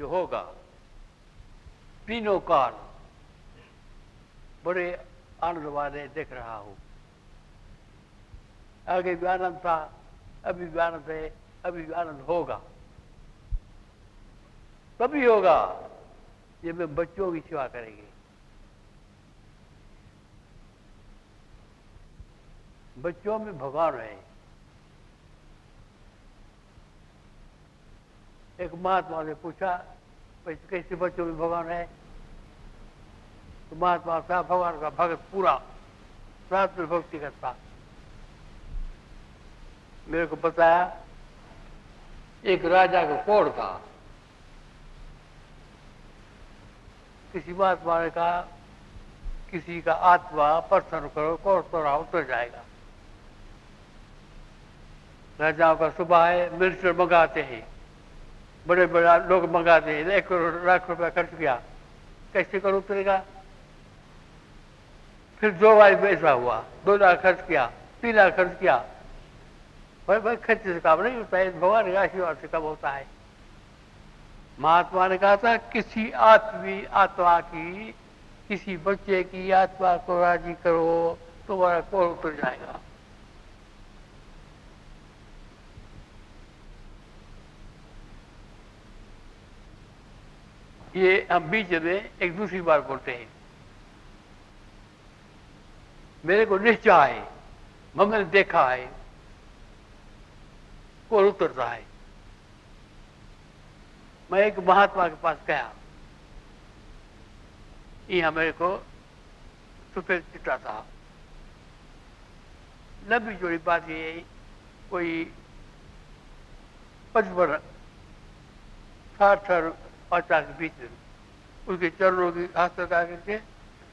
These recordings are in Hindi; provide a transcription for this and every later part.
जो होगा। तीनों काल बड़े आनंद वाले देख रहा हूँ। आगे भी आनंद था, अभी भी आनंद है, अभी भी आनंद होगा। कभी होगा, जब वे बच्चों की सेवा करेंगे। बच्चों में भगवान है। एक महात्मा ने पूछा कैसे बच्चों में भगवान है? तो महात्मा था भगवान का भगत पूरा प्रार्थना भक्ति करता। मेरे को बताया, एक राजा का कोड़ था किसी महात्मा ने कहा, किसी का आत्मा प्रसन्न करो कोड़ तोड़ा उतर जाएगा। राजाओं का सुबह है मिनिस्टर मंगाते हैं। बड़े बड़ा लोग मंगाते हैं एक करोड़, लाख रुपया खर्च किया। कैसे करो उतरेगा फिर दो बार पैसा हुआ, दो लाख खर्च किया, तीन लाख खर्च किया। भाई भाई, खर्च से काम नहीं होता है भगवान के आशीर्वाद से कब होता है। महात्मा ने कहा था, किसी आत्मी, आत्मा की, किसी बच्चे की आत्मा को राज़ी करो, तुम्हारा कौन उतर जाएगा। ये हम बीच में एक दूसरी बार बोलते हैं। मेरे को निश्चय है मैंने देखा है, कोल उतरता है। मैं एक महात्मा के पास गया। यहाँ मेरे को सफ़ेद चिट्टा था। लंबी जोड़ी बात ये कोई पचपन, साठ साठ पचास के बीच में उसके चरणों की हाथ लगा करके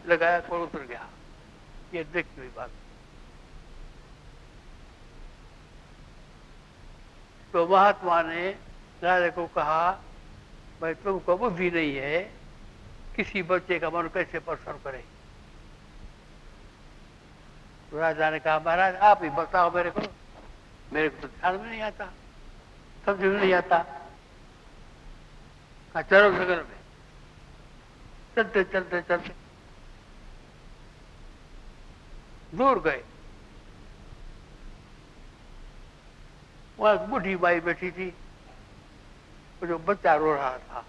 लगाया और उतर गया? ये देखती हुई बात। तो महात्मा ने राजा को कहा भाई तुमको बुद्धि नहीं है, किसी बच्चे का मन कैसे प्रसन्न करे? तो राजा ने कहा, महाराज, आप ही बताओ मेरे को। मेरे को तो ध्यान में नहीं आता, समझ में नहीं आता। चलो नगर में चलते चलते चलते। दूर गए। वहाँ एक बुढ़ी बाई बैठी थी जो बच्चा रो रहा था।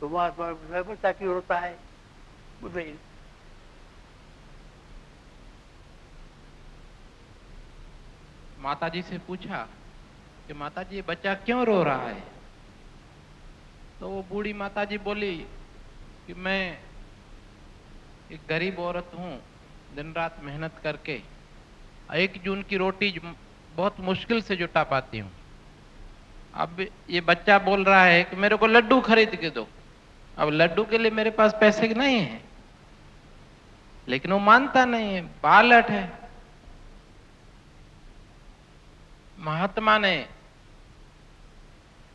तो महात्मा बच्चा क्यों रोता है? बुझे माता जी से पूछा कि माता जी बच्चा क्यों रो रहा है? तो वो बूढ़ी माता जी बोली कि मैं एक गरीब औरत हूँ दिन रात मेहनत करके, एक जून की रोटी बहुत मुश्किल से जुटा पाती हूँ। अब ये बच्चा बोल रहा है कि मेरे को लड्डू खरीद के दो। अब लड्डू के लिए मेरे पास पैसे नहीं है। लेकिन वो मानता नहीं है, बालट है। महात्मा ने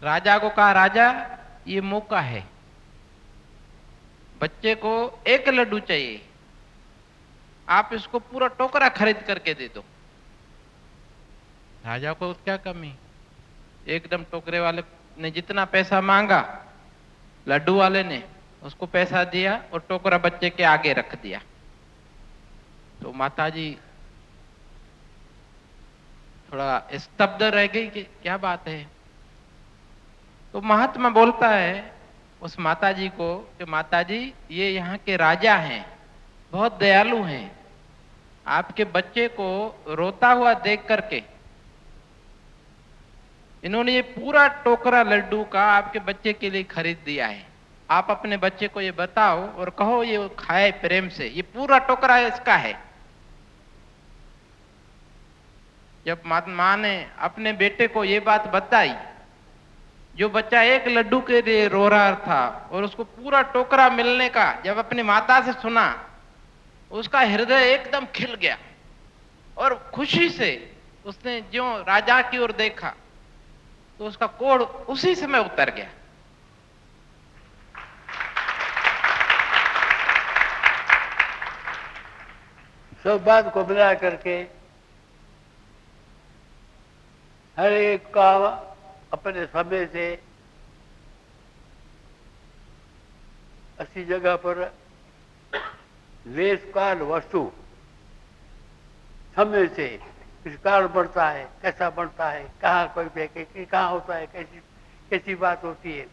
राजा को कहा, राजा, ये मौका है। बच्चे को एक लड्डू चाहिए। आप इसको पूरा टोकरा खरीद करके दे दो। राजा को क्या कमी? एकदम टोकरे वाले ने जितना पैसा मांगा, लड्डू वाले ने उसको पैसा दिया और टोकरा बच्चे के आगे रख दिया। तो माता जी थोड़ा स्तब्ध रह गई कि क्या बात है? तो महात्मा बोलता है, उस माता जी को कि माता जी ये यहाँ के राजा हैं, बहुत दयालु हैं। आपके बच्चे को रोता हुआ देख करके, इन्होंने ये पूरा टोकरा लड्डू का आपके बच्चे के लिए खरीद दिया है। आप अपने बच्चे को ये बताओ और कहो, ये खाए प्रेम से, ये पूरा टोकरा इसका है। जब माँ ने अपने बेटे को ये बात बताई जो बच्चा एक लड्डू के लिए रो रहा था और उसको पूरा टोकरा मिलने का जब अपनी माता से सुना, उसका हृदय एकदम खिल गया और खुशी से उसने जो राजा की ओर देखा तो उसका कोड़ उसी समय उतर गया। सब बात को मिला करके हर एक का अपने समय से ऐसी जगह पर देश काल वस्तु समय से किस कारण बढ़ता है, कैसा बढ़ता है, कहाँ कोई फेंके कहाँ होता है, कैसी कैसी बात होती है।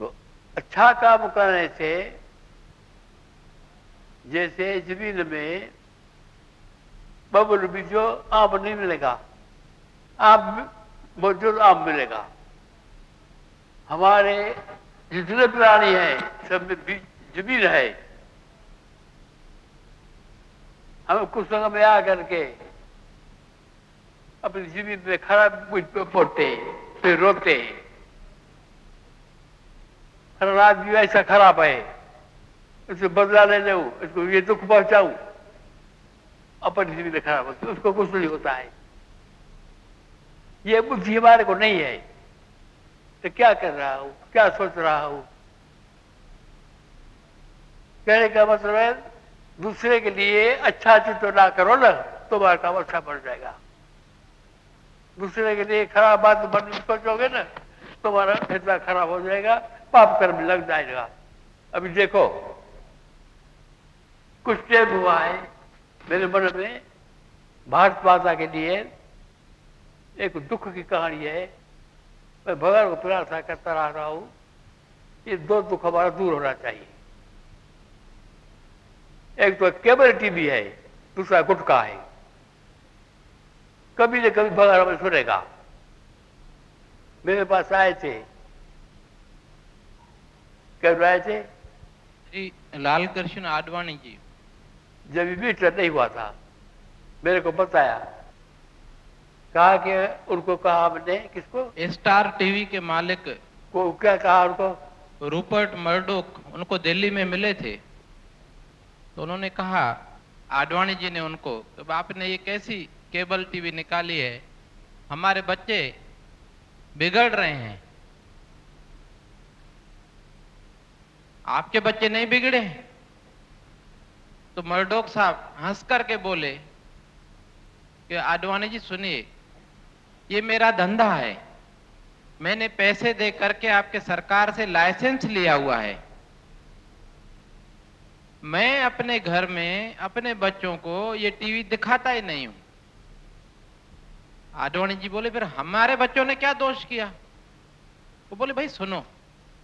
तो अच्छा काम करने से, जैसे ज़मीन में बबल बीजो, आम नहीं मिलेगा। आम मौजूद आम मिलेगा। हमारे जितने प्राणी हैं, सब में ज़मीन है। हम कुछ संग में आ करके अपनी ज़मीन में खराब मुझ पे पोते फिर रोते हर भी ऐसा खराब है, इसको बदला ले जाऊँ इसको ये दुख पहुंचाऊं। अपनी ज़मीन खराब होती उसको कुछ नहीं होता है। ये बुद्धि हमारे को नहीं है। तो क्या कर रहा हूँ? क्या सोच रहा हूँ? कहने का मतलब है, दूसरे के लिए अच्छा चित्र ना करो ना, तुम्हारा काम अच्छा बन जाएगा। दूसरे के लिए खराब बात बन सोचोगे ना, तुम्हारा इतना खराब हो जाएगा, पाप कर्म लग जाएगा। अभी देखो, कुछ टाइम हुआ है, मेरे मन में, भारत माता के लिए एक दुख की कहानी है। मैं भगवान को प्रार्थना करता रह रहा हूँ ये दो दुख हमारा दूर होना चाहिए। एक तो केबल टीवी है दूसरा गुटका है। कभी न कभी भगवान में सुनेगा। मेरे पास आए थे। कब आए थे? श्री लाल कृष्ण आडवाणी जी। जब मीटर नहीं हुआ था मेरे को बताया कहा कि उनको कहा हमने किसको? स्टार टीवी के मालिक को क्या कहा उनको? रूपर्ट मर्डोक उनको दिल्ली में मिले थे। तो उन्होंने कहा आडवाणी जी ने उनको तो आपने ये कैसी केबल टीवी निकाली है? हमारे बच्चे बिगड़ रहे हैं। आपके बच्चे नहीं बिगड़े तो मर्डोक साहब हंस करके बोले कि आडवाणी जी सुनिए ये मेरा धंधा है। मैंने पैसे दे करके आपके सरकार से लाइसेंस लिया हुआ है। मैं अपने घर में अपने बच्चों को ये टीवी दिखाता ही नहीं हूँ। आडवाणी जी बोले, फिर हमारे बच्चों ने क्या दोष किया? वो बोले, भाई सुनो,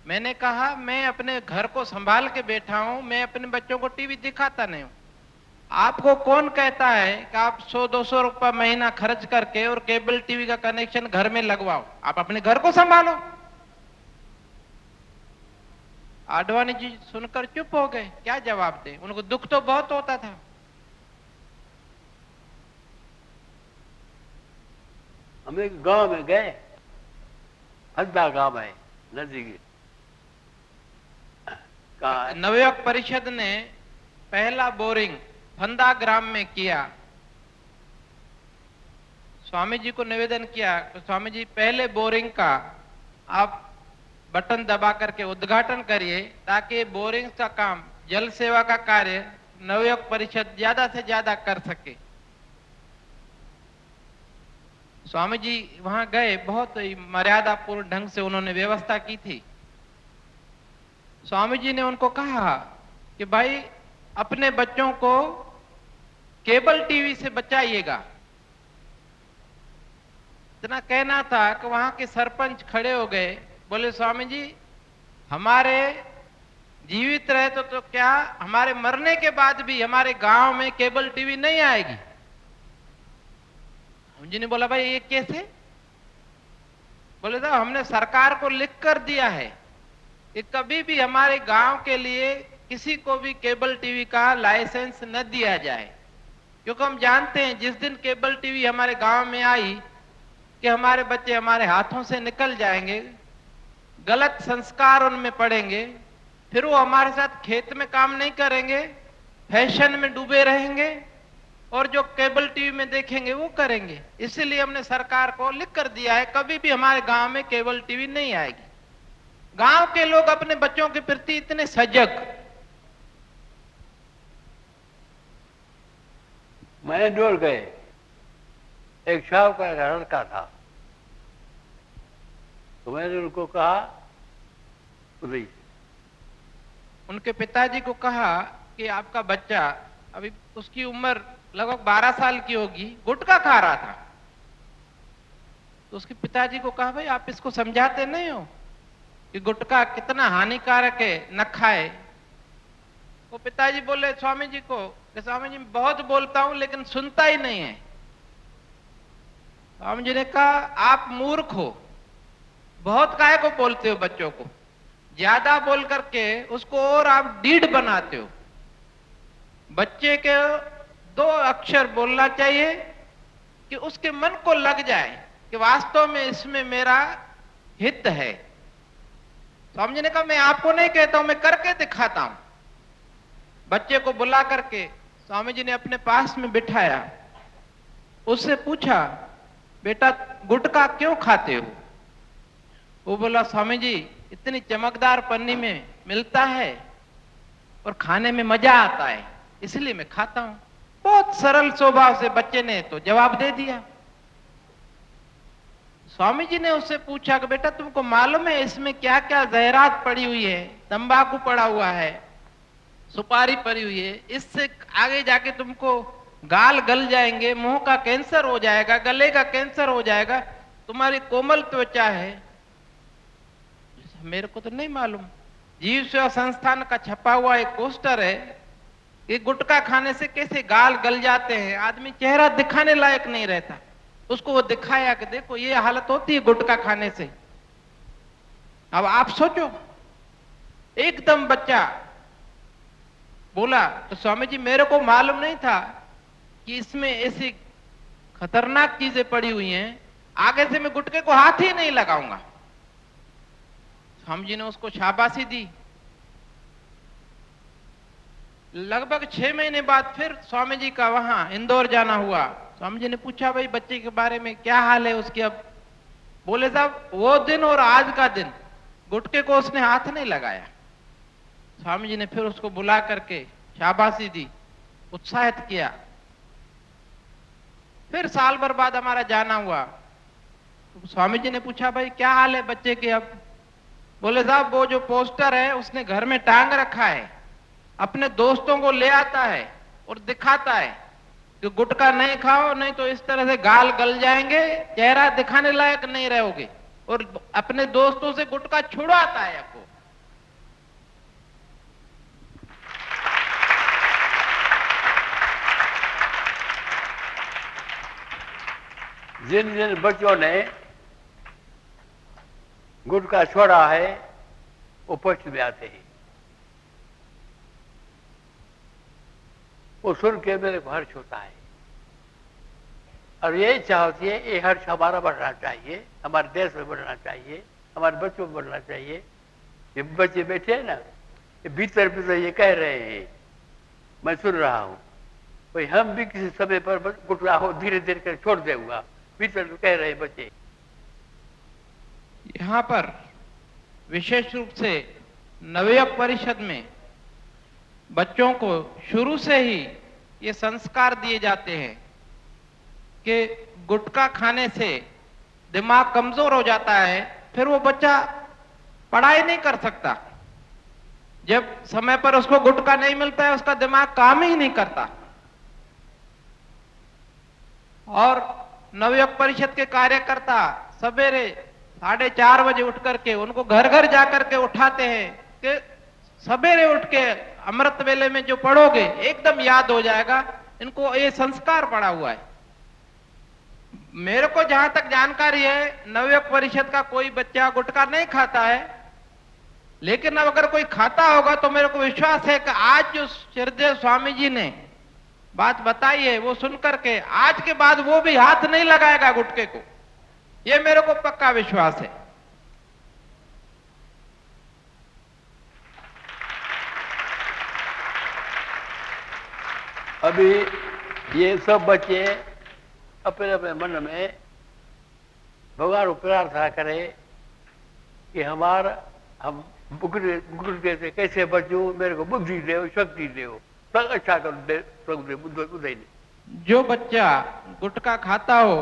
मैंने कहा मैं अपने घर को संभाल के बैठा हूँ, मैं अपने बच्चों को टीवी दिखाता नहीं हूँ। आपको कौन कहता है कि आप 100-200 रुपया महीना खर्च करके और केबल टीवी का कनेक्शन घर में लगवाओ? आप अपने घर को संभालो। आडवाणी जी सुनकर चुप हो गए। क्या जवाब दे? उनको दुख तो बहुत होता था। हम एक गाँव में गए। हद्दा गाँव है नज़दीक है? परिषद ने पहला बोरिंग फंदा ग्राम में किया। स्वामी जी को निवेदन किया तो स्वामी जी पहले बोरिंग का आप बटन दबा करके उद्घाटन करिए ताकि बोरिंग का काम, जल सेवा का कार्य नवयुवक परिषद ज़्यादा से ज़्यादा कर सके। स्वामी जी वहाँ गए, बहुत ही मर्यादापूर्ण ढंग से उन्होंने व्यवस्था की थी। स्वामी जी ने उनको कहा कि भाई, अपने बच्चों को केबल टीवी से बचाइएगा। इतना कहना था कि वहाँ के सरपंच खड़े हो गए। बोले स्वामी जी हमारे जीवित रहे तो, तो क्या हमारे मरने के बाद भी हमारे गाँव में केबल टीवी नहीं आएगी? स्वामी जी ने बोला भाई ये कैसे? बोले साहब हमने सरकार को लिख कर दिया है कि कभी भी हमारे गाँव के लिए किसी को भी केबल टीवी का लाइसेंस न दिया जाए। क्योंकि हम जानते हैं, जिस दिन केबल टीवी हमारे गाँव में आई, कि हमारे बच्चे हमारे हाथों से निकल जाएँगे, गलत संस्कार उनमें पड़ेंगे, फिर वो हमारे साथ खेत में काम नहीं करेंगे, फ़ैशन में डूबे रहेंगे, और जो केबल टीवी में देखेंगे, वो करेंगे। इसीलिए हमने सरकार को लिख कर दिया है, कभी भी हमारे गाँव में केबल टीवी नहीं आएगी। गाँव के लोग अपने बच्चों के प्रति इतने सजग मैं डोल गए। एक शाहूकार का लड़का था। तो मैंने उनको कहा, उदय से उनके पिताजी को कहा कि आपका बच्चा अभी उसकी उम्र लगभग 12 साल की होगी गुटखा खा रहा था। तो उसके पिताजी को कहा, भाई, आप इसको समझाते नहीं हो कि गुटखा कितना हानिकारक है न खाए पिताजी बोले स्वामी जी को कि स्वामी जी बहुत बोलता हूँ, लेकिन सुनता ही नहीं है। स्वामी जी ने कहा, आप मूर्ख हो। बहुत काय को बोलते हो बच्चों को? ज़्यादा बोल करके उसको और आप डीड बनाते हो। बच्चे के दो अक्षर बोलना चाहिए कि उसके मन को लग जाए कि वास्तव में इसमें मेरा हित है। स्वामी जी ने कहा, मैं आपको नहीं कहता हूँ, मैं करके दिखाता हूँ। बच्चे को बुला करके स्वामी जी ने अपने पास में बिठाया। उससे पूछा, बेटा, गुटखा क्यों खाते हो? वो बोला स्वामी जी इतनी चमकदार पन्नी में मिलता है और खाने में मज़ा आता है, इसलिए मैं खाता हूँ। बहुत सरल स्वभाव से बच्चे ने तो जवाब दे दिया। स्वामी जी ने उससे पूछा कि, बेटा, तुमको मालूम है इसमें क्या क्या जहरात पड़ी हुई है? तंबाकू पड़ा हुआ है सुपारी पड़ी हुई है। इससे आगे जाके तुमको गाल गल जाएँगे, मुँह का कैंसर हो जाएगा, गले का कैंसर हो जाएगा, तुम्हारी कोमल त्वचा है। मेरे को तो नहीं मालूम। जीव सेवा संस्थान का छपा हुआ एक पोस्टर है कि गुटखा खाने से कैसे गाल गल जाते हैं। आदमी चेहरा दिखाने लायक नहीं रहता। उसको वो दिखाया कि देखो, ये हालत होती है गुटखा खाने से। अब आप सोचो, एकदम बच्चा बोला तो स्वामी जी मेरे को मालूम नहीं था कि इसमें ऐसी खतरनाक चीज़ें पड़ी हुई हैं। आगे से मैं गुटके को हाथ ही नहीं लगाऊँगा। स्वामी जी ने उसको शाबाशी दी। लगभग छह महीने बाद फिर स्वामी जी का वहाँ इंदौर जाना हुआ। स्वामी जी ने पूछा, भाई, बच्चे के बारे में क्या हाल है उसकी अब? बोले, साहब, वो दिन और आज का दिन, गुटके को उसने हाथ नहीं लगाया। स्वामी जी ने फिर उसको बुला करके शाबाशी दी, उत्साहित किया। फिर साल भर बाद हमारा जाना हुआ। तो स्वामी जी ने पूछा, भाई, क्या हाल है बच्चे के अब? बोले, साहब, वो जो पोस्टर है, उसने घर में टांग रखा है। अपने दोस्तों को ले आता है और दिखाता है कि गुटखा नहीं खाओ, नहीं तो इस तरह से गाल गल जाएँगे, चेहरा दिखाने लायक नहीं रहोगे और अपने दोस्तों से गुटखा छुड़ाता है आपको जिन जिन बच्चों ने गुटखा छोड़ा है, वो पक्ष में आते हैं। वो सुन के मेरे को हर्ष होता है। और ये इच्छा होती है, ये हर्ष हमारा बढ़ना चाहिए, हमारे देश में बढ़ना चाहिए, हमारे बच्चों में बढ़ना चाहिए। ये बच्चे बैठे हैं ना, ये भीतर भीतर ये कह रहे हैं, मैं सुन रहा हूँ, भाई हम भी किसी समय पर गुटखा हो धीरे धीरे कर छोड़ देगा भीतर कह रहे बच्चे। यहाँ पर विशेष रूप से नवयक परिषद में बच्चों को शुरू से ही ये संस्कार दिए जाते हैं कि गुटखा खाने से दिमाग कमज़ोर हो जाता है, फिर वो बच्चा पढ़ाई नहीं कर सकता। जब समय पर उसको गुटखा नहीं मिलता है, उसका दिमाग काम ही नहीं करता। और नवयुग परिषद के कार्यकर्ता सवेरे साढ़े चार बजे उठ करके उनको घर घर जा करके उठाते हैं कि सवेरे उठ के अमृत वेले में जो पढ़ोगे, एकदम याद हो जाएगा, इनको ये संस्कार पड़ा हुआ है। मेरे को जहाँ तक जानकारी है नवयुग परिषद का कोई बच्चा गुटखा नहीं खाता है, लेकिन अब अगर कोई खाता होगा तो मेरे को विश्वास है कि आज जो श्रद्धेव स्वामी जी ने बात बताई है वो सुनकर के आज के बाद वो भी हाथ नहीं लगाएगा गुटके को। ये मेरे को पक्का विश्वास है। अभी ये सब बच्चे अपने अपने मन में भगवान को प्रार्थना करें कि हमारा, हम गुरुदेव से कैसे बचूं, मेरे को बुद्धि दे, शक्ति दे। अच्छा कर दे प्रभु जो बच्चा गुटखा खाता हो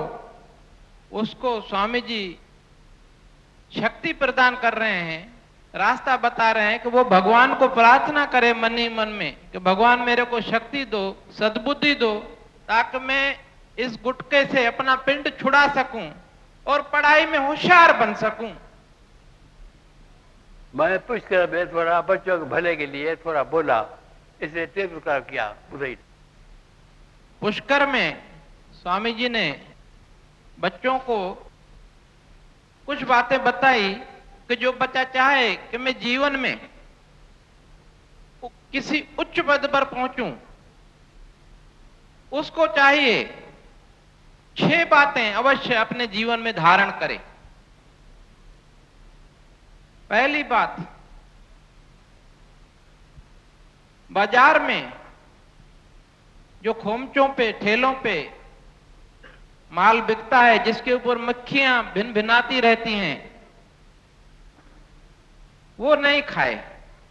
उसको स्वामी जी शक्ति प्रदान कर रहे हैं रास्ता बता रहे हैं कि वो भगवान को प्रार्थना करे मन ही मन में कि भगवान मेरे को शक्ति दो सद्बुद्धि दो ताकि मैं इस गुटके से अपना पिंड छुड़ा सकूँ और पढ़ाई में होशियार बन सकूँ। मैं पुष्कर में थोड़ा बच्चों के भले के लिए थोड़ा बोला। इसलिए टेप रिकॉर्ड किया उदय पुष्कर में स्वामी जी ने बच्चों को कुछ बातें बताई कि जो बच्चा चाहे कि मैं जीवन में किसी उच्च पद पर पहुंचूं, उसको चाहिए छह बातें अवश्य अपने जीवन में धारण करे। पहली बात बाज़ार में जो खोमचों पे, ठेलों पे माल बिकता है, जिसके ऊपर मक्खियाँ भिन भिनाती रहती हैं, वो नहीं खाए।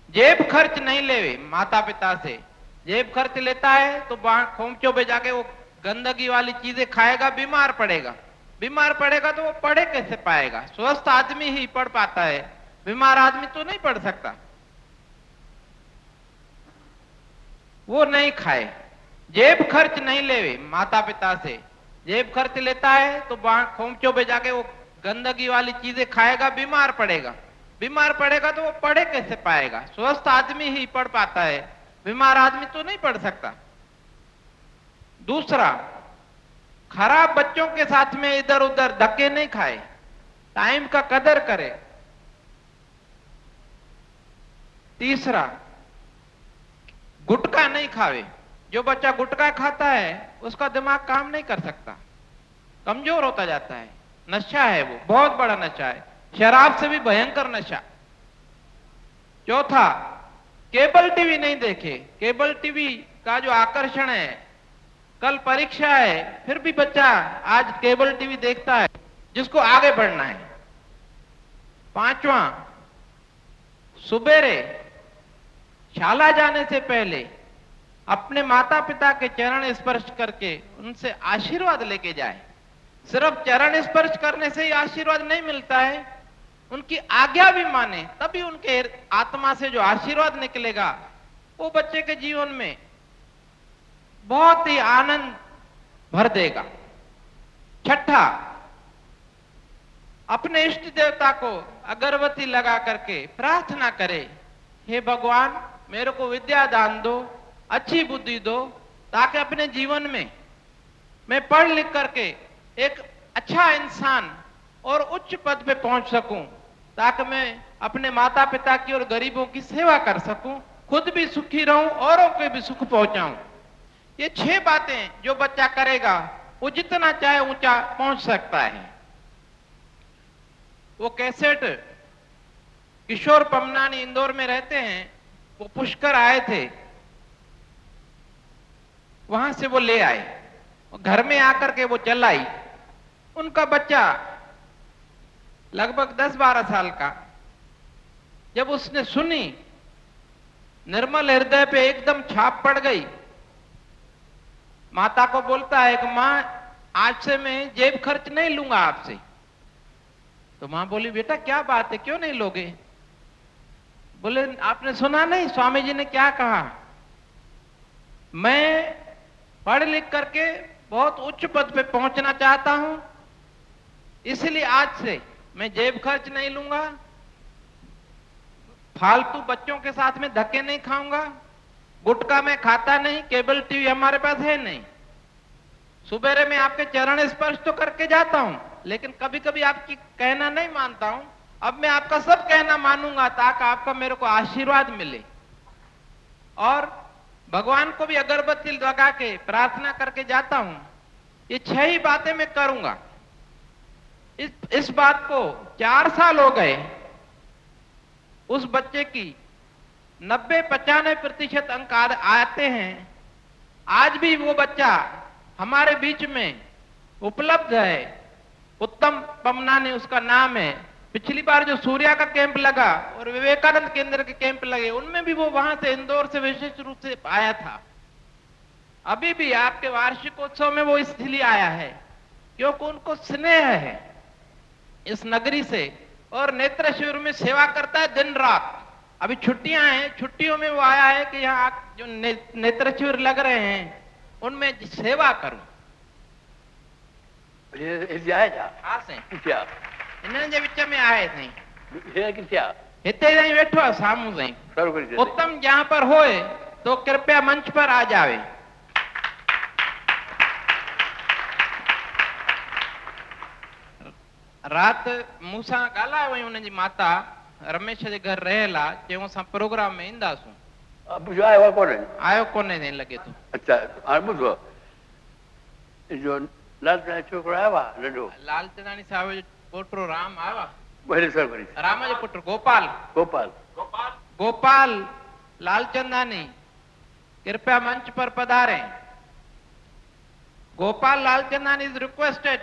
जेब खर्च नहीं ले माता पिता से। जेब खर्च लेता है तो खोमचों पे जाके वो गंदगी वाली चीज़ें खाएगा, बीमार पड़ेगा। बीमार पड़ेगा तो वो पढ़े कैसे पाएगा? स्वस्थ आदमी ही पढ़ पाता है। बीमार आदमी तो नहीं पढ़ सकता। वो नहीं खाए। जेब खर्च नहीं लेवे माता पिता से। जेब खर्च लेता है तो खोमचों पे जाके वो गंदगी वाली चीज़ें खाएगा, बीमार पड़ेगा। बीमार पड़ेगा तो वो पढ़े कैसे पाएगा? स्वस्थ आदमी ही पढ़ पाता है। बीमार आदमी तो नहीं पढ़ सकता। दूसरा, खराब बच्चों के साथ में इधर उधर धक्के नहीं खाए। टाइम का कदर करे। तीसरा गुटका नहीं खावे। जो बच्चा गुटका खाता है, उसका दिमाग काम नहीं कर सकता। कमज़ोर होता जाता है। नशा है वो, बहुत बड़ा नशा है। शराब से भी भयंकर नशा। चौथा, केबल टीवी नहीं देखे। केबल टीवी का जो आकर्षण है, कल परीक्षा है, फिर भी बच्चा आज केबल टीवी देखता है, जिसको आगे बढ़ना है। पांचवा, सुबेरे शाला जाने से पहले अपने माता पिता के चरण स्पर्श करके उनसे आशीर्वाद लेके जाए। सिर्फ़ चरण स्पर्श करने से ही आशीर्वाद नहीं मिलता है। उनकी आज्ञा भी माने, तभी उनके आत्मा से जो आशीर्वाद निकलेगा, वो बच्चे के जीवन में बहुत ही आनंद भर देगा। छठा, अपने इष्ट देवता को अगरबत्ती लगा करके प्रार्थना करे, हे भगवान मेरे को विद्या दान दो, अच्छी बुद्धि दो, ताकि अपने जीवन में मैं पढ़ लिख करके एक अच्छा इंसान और उच्च पद पे पहुँच सकूँ, ताकि मैं अपने माता पिता की और गरीबों की सेवा कर सकूँ, खुद भी सुखी रहूँ, औरों के भी सुख पहुंचाऊं। ये छह बातें जो बच्चा करेगा, वो जितना चाहे ऊँचा पहुँच सकता है। वो कैसेट किशोर पमनानी इंदौर में रहते हैं। वो पुष्कर आए थे। वहाँ से वो ले आए। घर में आकर के वो चलाई उनका बच्चा लगभग 10-12 साल का। जब उसने सुनी, निर्मल हृदय पे एकदम छाप पड़ गई। माता को बोलता है कि, माँ, आज से मैं जेब खर्च नहीं लूँगा आपसे। तो माँ बोली, बेटा, क्या बात है? क्यों नहीं लोगे? बोले, आपने सुना नहीं? स्वामी जी ने क्या कहा? मैं पढ़ लिख करके बहुत उच्च पद पे पहुँचना चाहता हूँ। इसलिए आज से मैं जेब खर्च नहीं लूँगा, फालतू बच्चों के साथ में धक्के नहीं खाऊँगा गुटका मैं खाता नहीं, केबल टीवी हमारे पास है नहीं। सुबेरे में आपके चरण स्पर्श तो करके जाता हूँ, लेकिन कभी कभी आपकी कहना नहीं मानता हूँ। अब मैं आपका सब कहना मानूँगा ताकि आपका मेरे को आशीर्वाद मिले। और भगवान को भी अगरबत्ती लगा के प्रार्थना करके जाता हूँ। ये छह ही बातें मैं करूँगा। इस इस बात को चार साल हो गए। उस बच्चे की नब्बे पचानवे प्रतिशत अंक आते हैं। आज भी वो बच्चा हमारे बीच में उपलब्ध है। उत्तम पमना ने उसका नाम है। पिछली बार जो सूर्या का कैंप लगा और विवेकानंद केंद्र के कैंप लगे उनमें भी वो वहाँ से इंदौर से विशेष रूप से आया था। अभी भी आपके वार्षिकोत्सव में वो इसलिए आया है क्योंकि उनको स्नेह है। इस नगरी से और नेत्र शिविर में सेवा करता है दिन रात। अभी छुट्टियाँ हैं छुट्टियों में वो आया है कि यहाँ जो ने, नेत्र शिविर लग रहे हैं उनमें सेवा करूँ। हे हे जे विच में आहे साईं। हे किथे आहे? हिते साईं वेठो आहे साम्हूं साईं. उत्तम जहाँ पर होए तो कृपया मंच पर आ जावे। रात मूं सां ॻाल्हाए वई हुनजी माता रमेश जे घर रहियल आहे चयूं असां प्रोग्राम में ईंदासूं। कोन्हे? आयो कोन्हे साईं लॻे थो। अच्छा हाणे ॿुधो जो लाल छोकिरो आयो आहे नंढो? लाल साहिब जो पोटो राम आहे पहले सर्व करी राम जो पुटु गोपाल गोपाल गोपाल लालचंदानी कृपया मंच पर पधारें Gopal Lalchandani is requested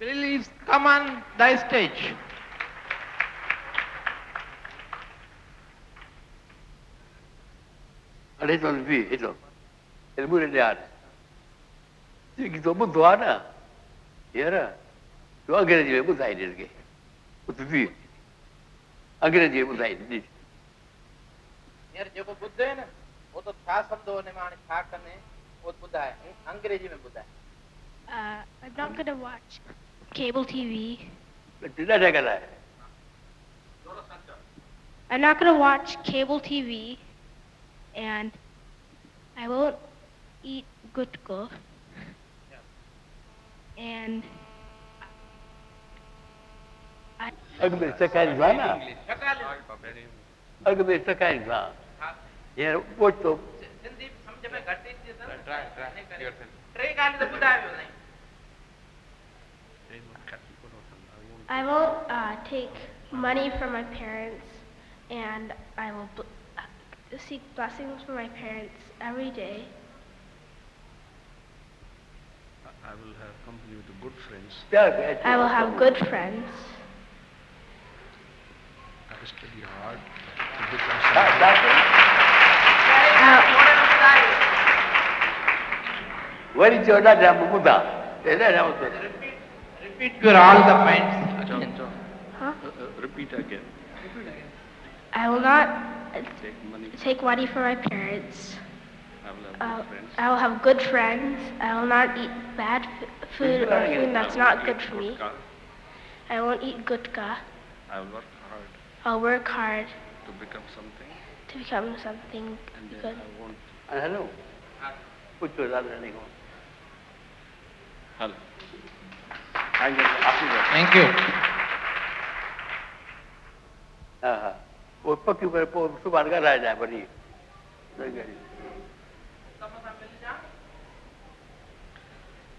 please come on the stage. हाणे हेठो बि हेठो हेठि मूं ॾे हाणे जेकी तो ॿुधो आहे न हींअर तूं अंग्रेज़ी में ॿुधाई ॾे हिनखे उते बि अंग्रेजी में ॿुधाई ॾे यार जेको ॿुधे न वो तो छा सम्झो हुन में हाणे छा कनि वो ॿुधाए अंग्रेजी में ॿुधाए Uh, I'm not gonna watch cable TV. ॾाढा ॻाल्हाए I'm not gonna watch cable TV, and I won't eat gutka. And I will uh, take money from my parents and I will bl uh, seek blessings from my parents every day. I will have company with good friends. I will have good friends. Mr. hard to become something. Very choda Ramukunda. Repeat, repeat your all the points. Achha, huh? uh, repeat again. I will not take, money. for my parents. Uh, I will, have good friends. I will not eat bad food or food that's not good for me. I won't eat gutka. I will work I'll work hard to become something, to become something and then good. I won't. हाणे हलो पुछो दादा ने को Hello. Thank you. Happy birthday. Thank you. हा हा पोइ पकी पर पोइ सुभाणे ॻाल्हाइजांइ वरी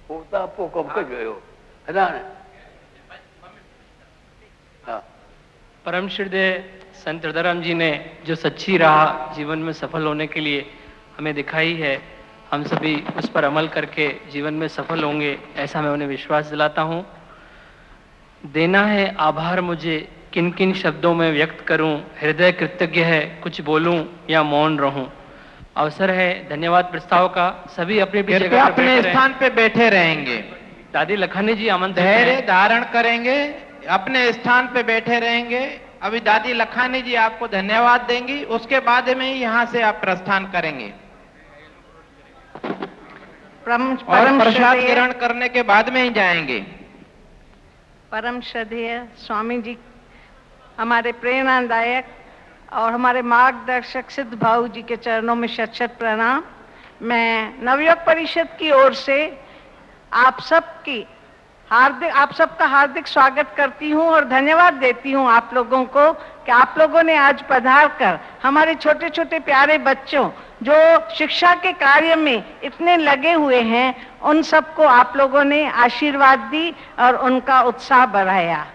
पोइ तव्हां पोइ कमु परम श्रद्धेय संत हृदयराम जी ने जो सच्ची राह जीवन में सफल होने के लिए हमें दिखाई है हम सभी उस पर अमल करके जीवन में सफल होंगे ऐसा मैं उन्हें विश्वास दिलाता हूँ। देना है आभार मुझे किन किन शब्दों में व्यक्त करूँ हृदय कृतज्ञ है कुछ बोलूँ या मौन रहूँ। अवसर है धन्यवाद प्रस्ताव का सभी अपनी अपनी स्थान पे बैठे रहेंगे। दादी लखानी जी आमंत्रित धैर्य धारण करेंगे। अपने स्थान पे बैठे रहेंगे। अभी दादी लखानी जी आपको धन्यवाद देंगी। उसके बाद में ही यहाँ से आप प्रस्थान करेंगे। परम और प्रसाद ग्रहण करने के बाद में ही जाएँगे। परम श्रद्धेय स्वामी जी हमारे प्रेरणादायक और हमारे मार्गदर्शक सिद्ध भाऊ जी के चरणों में शत शत प्रणाम। मैं नवयुग परिषद की ओर से आप सबकी हार्दिक, आप सबका हार्दिक स्वागत करती हूँ और धन्यवाद देती हूँ आप लोगों को कि आप लोगों ने आज पधार कर हमारे छोटे छोटे प्यारे बच्चों जो शिक्षा के कार्य में इतने लगे हुए हैं, उन सबको आप लोगों ने आशीर्वाद दी और उनका उत्साह बढ़ाया।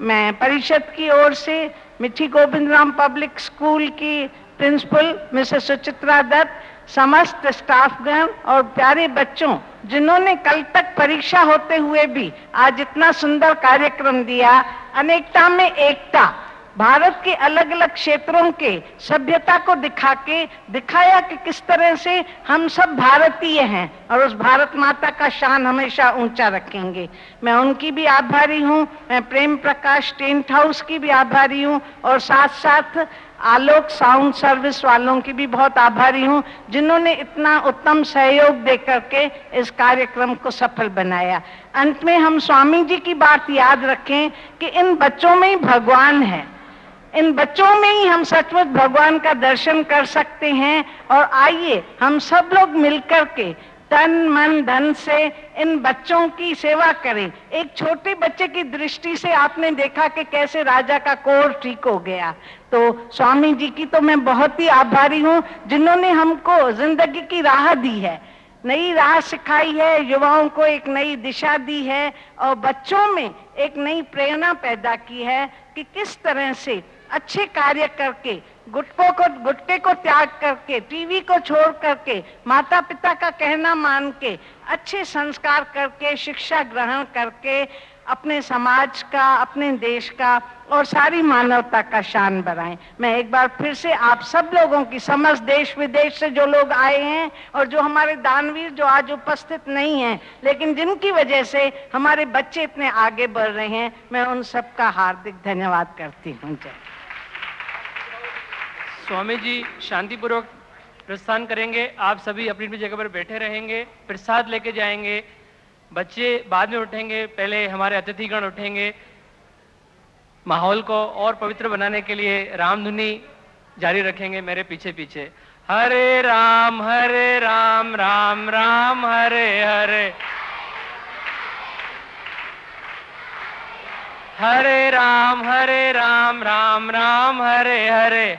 मैं परिषद की ओर से मिठी गोविंद राम पब्लिक स्कूल की प्रिंसिपल मिसेस सुचित्रा दत्त समस्त स्टाफगण और प्यारे बच्चों, जिन्होंने कल तक परीक्षा होते हुए भी आज इतना सुंदर कार्यक्रम दिया, अनेकता में एकता, भारत के अलग अलग क्षेत्रों के सभ्यता को दिखा के, दिखाया कि किस तरह से हम सब भारतीय हैं और उस भारत माता का शान हमेशा ऊँचा रखेंगे। मैं उनकी भी आभारी हूँ, मैं प्रेम प्रकाश टेंट हाउस की भी आभारी हूँ और साथ साथ आलोक साउंड सर्विस वालों की भी बहुत आभारी हूँ, जिन्होंने इतना उत्तम सहयोग दे करके इस कार्यक्रम को सफल बनाया। अंत में हम स्वामी जी की बात याद रखें कि इन बच्चों में ही भगवान है। इन बच्चों में ही हम सचमुच भगवान का दर्शन कर सकते हैं, और आइए हम सब लोग मिलकर के तन मन धन से इन बच्चों की सेवा करें। एक छोटे बच्चे की दृष्टि से आपने देखा कि कैसे राजा का कोर ठीक हो गया। तो स्वामी जी की तो मैं बहुत ही आभारी हूँ, जिन्होंने हमको ज़िंदगी की राह दी है। नई राह सिखाई है, युवाओं को एक नई दिशा दी है और बच्चों में एक नई प्रेरणा पैदा की है कि किस तरह से अच्छे कार्य करके गुटकों को गुटके को त्याग करके, टीवी को छोड़ करके माता पिता का कहना मान के, अच्छे संस्कार करके, शिक्षा ग्रहण करके अपने समाज का, अपने देश का और सारी मानवता का शान बढ़ाएँ मैं एक बार फिर से आप सब लोगों की समस्त देश विदेश से जो लोग आए हैं और जो हमारे दानवीर जो आज उपस्थित नहीं हैं, लेकिन जिनकी वजह से हमारे बच्चे इतने आगे बढ़ रहे हैं, मैं उन सबका हार्दिक धन्यवाद करती हूँ। जय। स्वामी जी, शांतिपूर्वक प्रस्थान करेंगे। आप सभी अपनी अपनी जगह पर बैठे रहेंगे, प्रसाद लेके जाएँगे। बच्चे बाद में उठेंगे, पहले हमारे अतिथिगण उठेंगे। माहौल को और पवित्र बनाने के लिए रामधुनी जारी रखेंगे मेरे पीछे पीछे हरे राम हरे राम राम राम, हरे हरे। हरे राम हरे राम राम राम हरे हरे हरे।